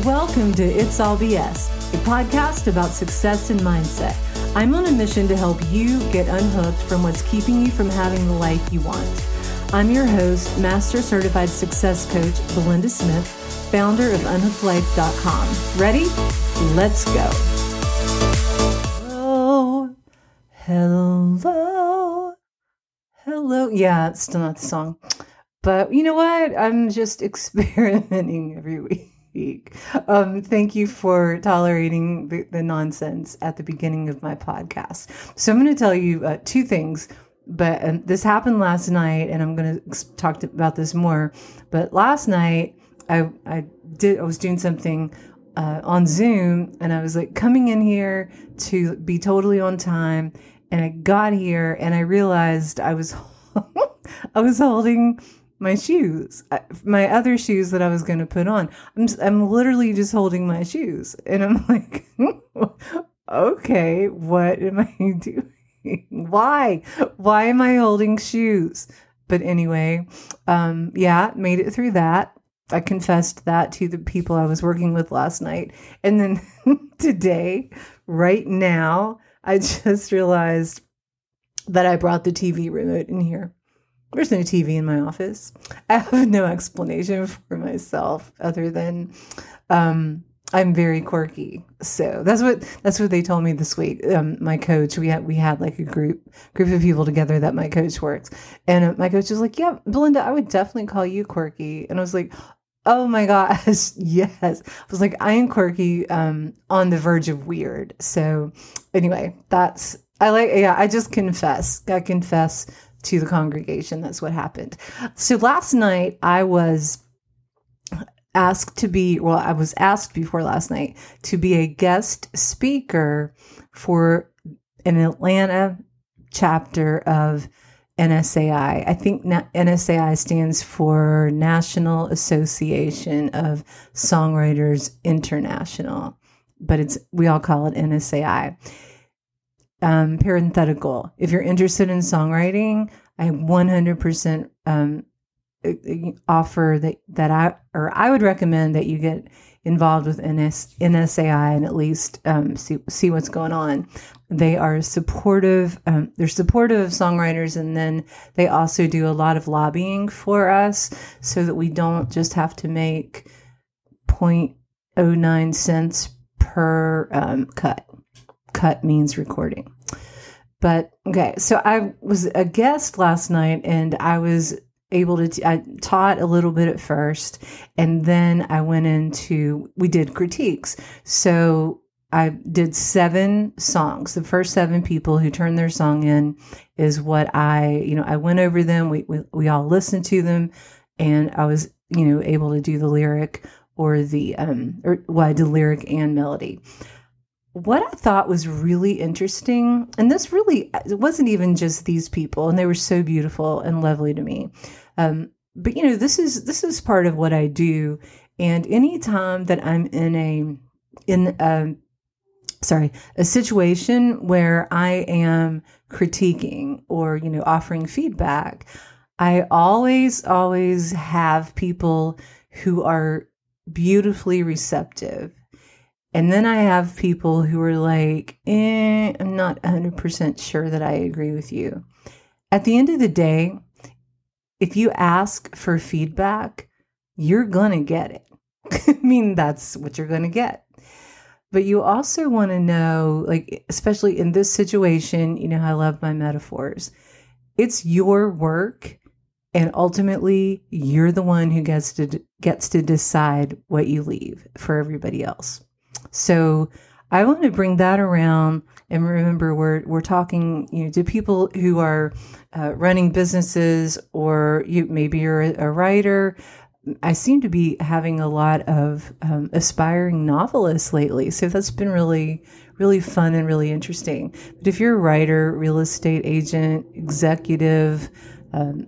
Welcome to It's All BS, a podcast about success and mindset. I'm on a mission to help you get unhooked from what's keeping you from having the life you want. I'm your host, Master Certified Success Coach Belinda Smith, founder of UnhookedLife.com. Ready? Let's go. Hello. Hello. Hello. Yeah, it's still not the song. But you know what? I'm just experimenting every week week. Um, thank you for tolerating the, the, nonsense at the beginning of my podcast. So I'm going to tell you uh, two things. But um, this happened last night, and I'm going to talk about this more. But last night, I I did I was doing something uh, on Zoom, and I was like coming in here to be totally on time. And I got here, and I realized I was I was holding my shoes, my other shoes that I was going to put on. I'm I'm literally just holding my shoes, and I'm like, okay, what am I doing? Why? Why am I holding shoes? But anyway, um, yeah, made it through that. I confessed that to the people I was working with last night, and then today, right now, I just realized that I brought the TV remote in here. There's no TV in my office. I have no explanation for myself other than um, I'm very quirky. So that's what that's what they told me this week. Um, my coach, we had we had like a group group of people together that my coach works, and uh, my coach was like, "Yeah, Belinda, I would definitely call you quirky." And I was like, "Oh my gosh, yes!" I was like, "I am quirky, um, on the verge of weird." So anyway, that's I like. Yeah, I just confess. I confess to the congregation. That's what happened. So last night I was asked to be, well, I was asked before last night to be a guest speaker for an Atlanta chapter of NSAI. I think NSAI stands for National Association of Songwriters International, but it's we all call it NSAI um, parenthetical. If you're interested in songwriting, I 100% um, offer that that I or I would recommend that you get involved with NS, NSAI and at least um, see see what's going on. They are supportive. Um, they're supportive of songwriters, and then they also do a lot of lobbying for us, so that we don't just have to make 0.09 cents per um, cut cut means recording. But okay, so I was a guest last night and I was able to, t- I taught a little bit at first and then I went into, we did critiques. So I did seven songs. The first seven people who turned their song in is what I, you know, I went over them. We, we, we all listened to them and I was, you know, able to do the lyric or the, um, or well, I did lyric and melody what I thought was really interesting, and this really it wasn't even just these people, and they were so beautiful and lovely to me. Um, but you know, this is this is part of what I do, and anytime that I'm in a in a sorry a situation where I am critiquing or you know offering feedback, I always always have people who are beautifully receptive and then I have people who are like, eh, I'm not 100% sure that I agree with you. At the end of the day, if you ask for feedback, you're going to get it. I mean, that's what you're going to get. But you also want to know, like, especially in this situation, you know, I love my metaphors. It's your work. And ultimately, you're the one who gets to gets to decide what you leave for everybody else. So I want to bring that around and remember we're we're talking you know to people who are uh, running businesses or you maybe you're a, a, writer. I seem to be having a lot of um, aspiring novelists lately, so that's been really really fun and really interesting. But if you're a writer, real estate agent, executive, um,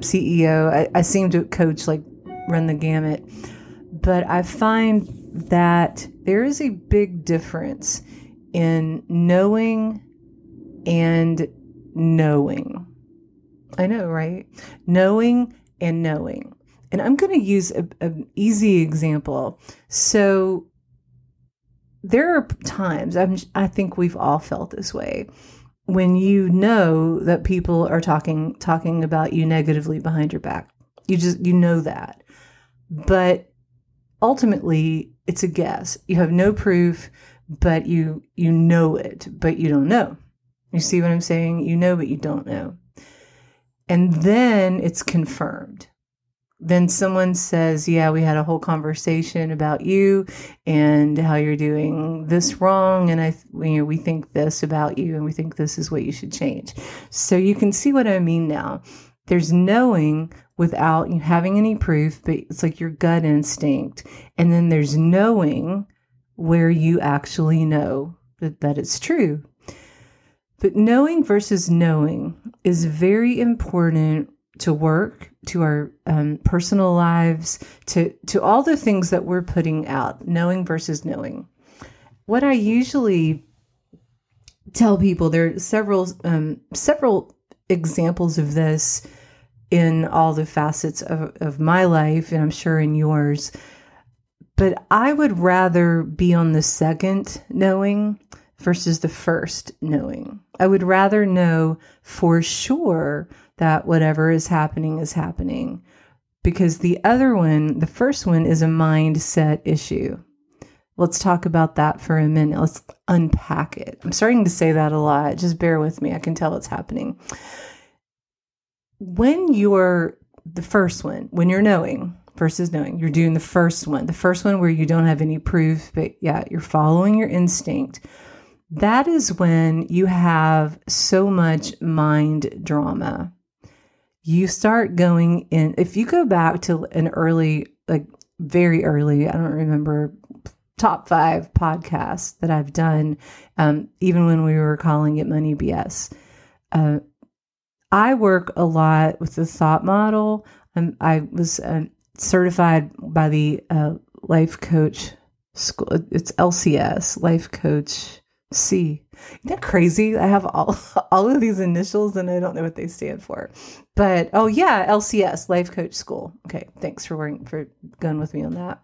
CEO, I, I seem to coach like run the gamut. But I find that there is a big difference in knowing and knowing. I know, right? Knowing and knowing. And I'm going to use an easy example. So there are times I'm, I think we've all felt this way when you know that people are talking talking about you negatively behind your back. You just you know that. But ultimately it's a guess. You have no proof, but you you know it, but you don't know. You see what I'm saying? You know but you don't know. And then it's confirmed then someone says, Yeah, we had a whole conversation about you and how you're doing this wrong. And I, you know, we think this about you and we think this is what you should change. So you can see what I mean now. There's knowing without having any proof, but it's like your gut instinct. And then there's knowing where you actually know that, that it's true. But knowing versus knowing is very important to work, to our um, personal lives, to to all the things that we're putting out, knowing versus knowing. What I usually tell people there are several um, several examples of this in all the facets of, of my life, and I'm sure in yours. But I would rather be on the second knowing versus the first knowing. I would rather know for sure that whatever is happening is happening. Because the other one, the first one, is a mindset issue. Let's talk about that for a minute. Let's unpack it. I'm starting to say that a lot. Just bear with me. I can tell it's happening. When you're the first one, when you're knowing versus knowing, you're doing the first one, the first one where you don't have any proof, but yeah, you're following your instinct. That is when you have so much mind drama you start going in if you go back to an early like very early i don't remember top five podcasts that i've done um, even when we were calling it money bs uh, i work a lot with the thought model um, i was uh, certified by the uh, life coach school it's lcs life coach C. Isn't that crazy? I have all all of these initials and I don't know what they stand for. But oh yeah, LCS, Life Coach School. Okay, thanks for working, for going with me on that.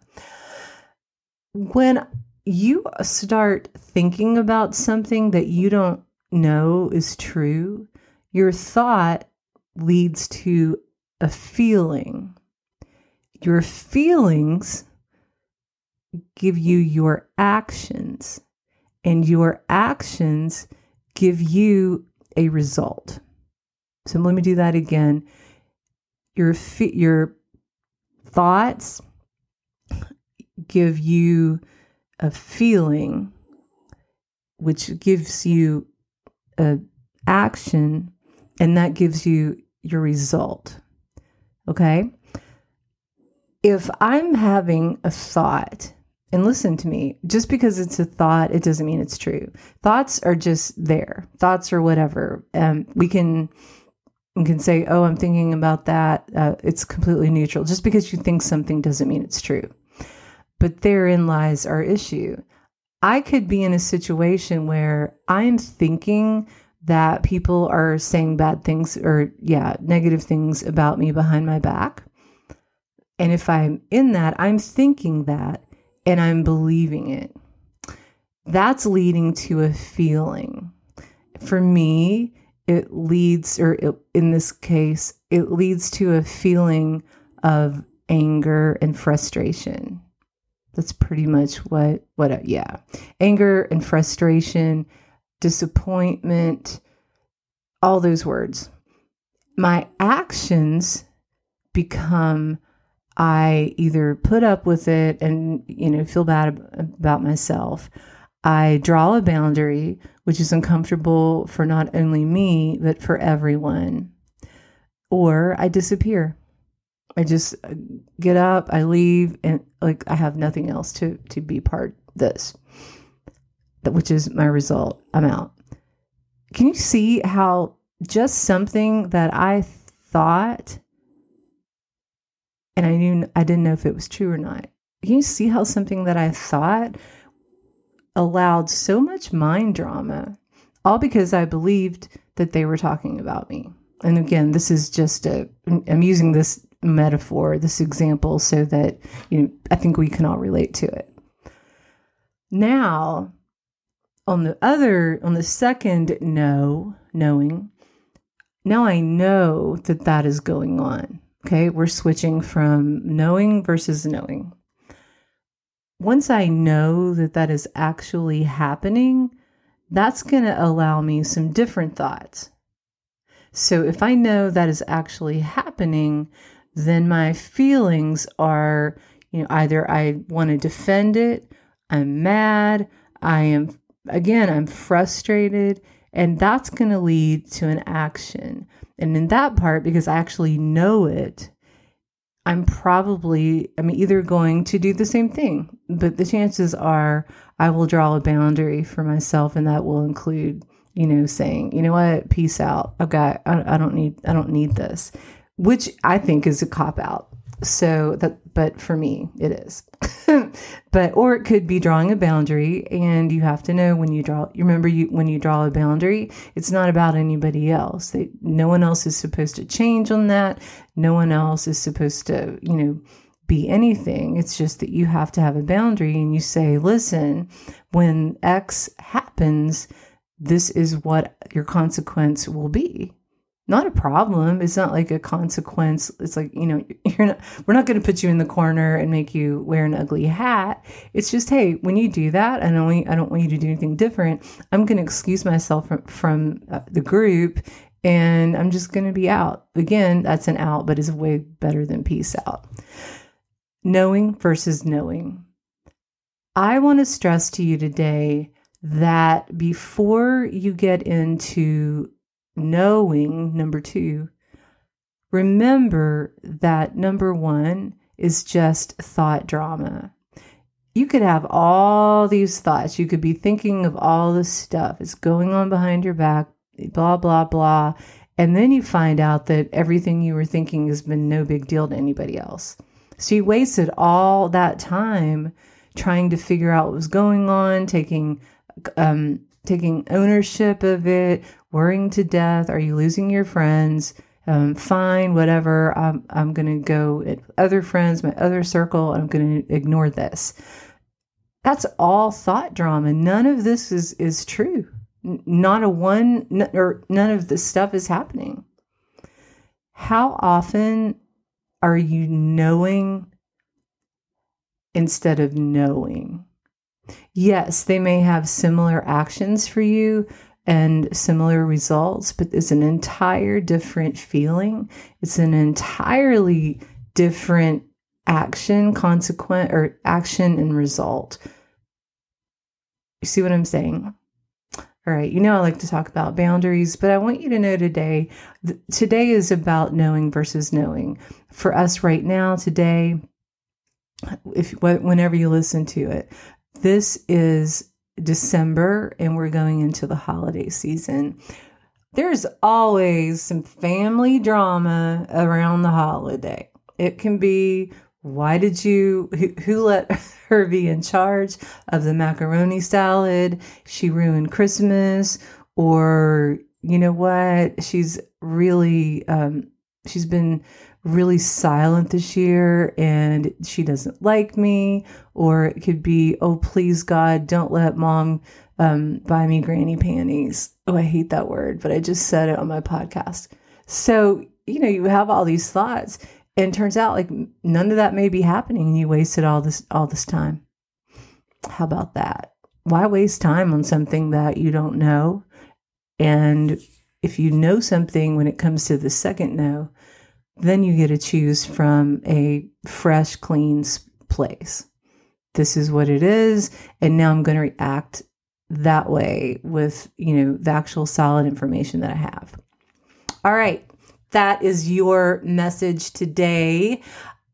When you start thinking about something that you don't know is true, your thought leads to a feeling. Your feelings give you your actions and your actions give you a result. So let me do that again. Your your thoughts give you a feeling which gives you a action and that gives you your result. Okay? If I'm having a thought and listen to me, just because it's a thought, it doesn't mean it's true. Thoughts are just there. Thoughts or whatever. Um, we can we can say, "Oh, I'm thinking about that." Uh, it's completely neutral. Just because you think something doesn't mean it's true. But therein lies our issue. I could be in a situation where I'm thinking that people are saying bad things or yeah, negative things about me behind my back. And if I'm in that, I'm thinking that and I'm believing it. That's leading to a feeling. For me, it leads, or it, in this case, it leads to a feeling of anger and frustration. That's pretty much what, what, yeah. Anger and frustration, disappointment, all those words. My actions become I either put up with it and, you know, feel bad about myself. I draw a boundary, which is uncomfortable for not only me, but for everyone. Or I disappear. I just uh, get up, I leave, and like I have nothing else to, to be part this, which is my result. I'm out. Can you see how just something that I thought and I knew I didn't know if it was true or not. Can you see how something that I thought allowed so much mind drama, all because I believed that they were talking about me? And again, this is just a, I'm using this metaphor, this example, so that you know I think we can all relate to it. Now, on the other, on the second no, knowing, now I know that that is going on. Okay, we're switching from knowing versus knowing. Once I know that that is actually happening, that's going to allow me some different thoughts. So if I know that is actually happening, then my feelings are, you know, either I want to defend it, I'm mad, I am, again, I'm frustrated, and that's going to lead to an action. And in that part, because I actually know it, I'm probably, I'm either going to do the same thing, but the chances are I will draw a boundary for myself, and that will include, you know, saying, you know what, peace out. I've got, I, I don't need, I don't need this, which I think is a cop out. So that, but for me, it is. but or it could be drawing a boundary, and you have to know when you draw. You remember you when you draw a boundary, it's not about anybody else. They, no one else is supposed to change on that. No one else is supposed to, you know, be anything. It's just that you have to have a boundary, and you say, "Listen, when X happens." This is what your consequence will be not a problem. It's not like a consequence. It's like, you know, you're not, we're not going to put you in the corner and make you wear an ugly hat. It's just, hey, when you do that, I don't, I don't want you to do anything different. I'm going to excuse myself from, from uh, the group and I'm just going to be out. Again, that's an out, but is way better than peace out. Knowing versus knowing. I want to stress to you today that before you get into knowing, number two, remember that number one is just thought drama. You could have all these thoughts. You could be thinking of all this stuff. It's going on behind your back, blah, blah, blah. And then you find out that everything you were thinking has been no big deal to anybody else. So you wasted all that time trying to figure out what was going on, taking um, taking ownership of it, worrying to death. Are you losing your friends? Um, fine, whatever. I'm, I'm going to go at other friends, my other circle, I'm going to ignore this. That's all thought drama. None of this is, is true. Not a one, n- or none of this stuff is happening. How often are you knowing instead of knowing? Yes, they may have similar actions for you and similar results, but it's an entire different feeling. It's an entirely different action, consequent, or action and result. You see what I'm saying? All right, you know I like to talk about boundaries, but I want you to know today th- today is about knowing versus knowing. For us right now today, if whenever you listen to it, this is December and we're going into the holiday season. There's always some family drama around the holiday. It can be why did you who, who, let her be in charge of the macaroni salad? She ruined Christmas or you know what? She's really um she's been really silent this year and she doesn't like me. Or it could be, oh, please, God, don't let mom um, buy me granny panties. Oh, I hate that word, but I just said it on my podcast. So, you know, you have all these thoughts and turns out like none of that may be happening and you wasted all this all this time. How about that? Why waste time on something that you don't know? And if you know something when it comes to the second no, then you get to choose from a fresh, clean place. This is what it is. And now I'm going to react that way with, you know, the actual solid information that I have. All right. That is your message today.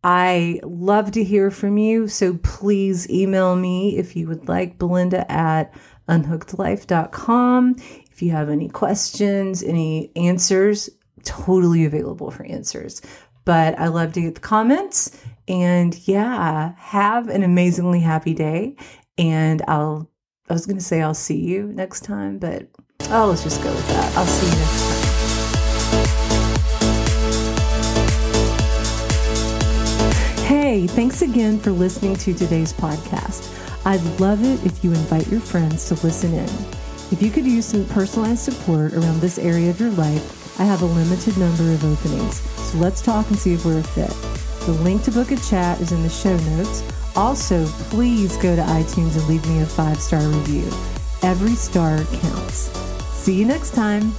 I love to hear from you. So please email me if you would like, Belinda at unhookedlife.com. If you have any questions, any answers, totally available for answers. But I love to get the comments. And yeah, have an amazingly happy day. And I'll, I was going to say I'll see you next time, but oh, let's just go with that. I'll see you next time. Hey, thanks again for listening to today's podcast. I'd love it if you invite your friends to listen in. If you could use some personalized support around this area of your life, I have a limited number of openings. So let's talk and see if we're a fit. The link to book a chat is in the show notes. Also, please go to iTunes and leave me a five star review. Every star counts. See you next time.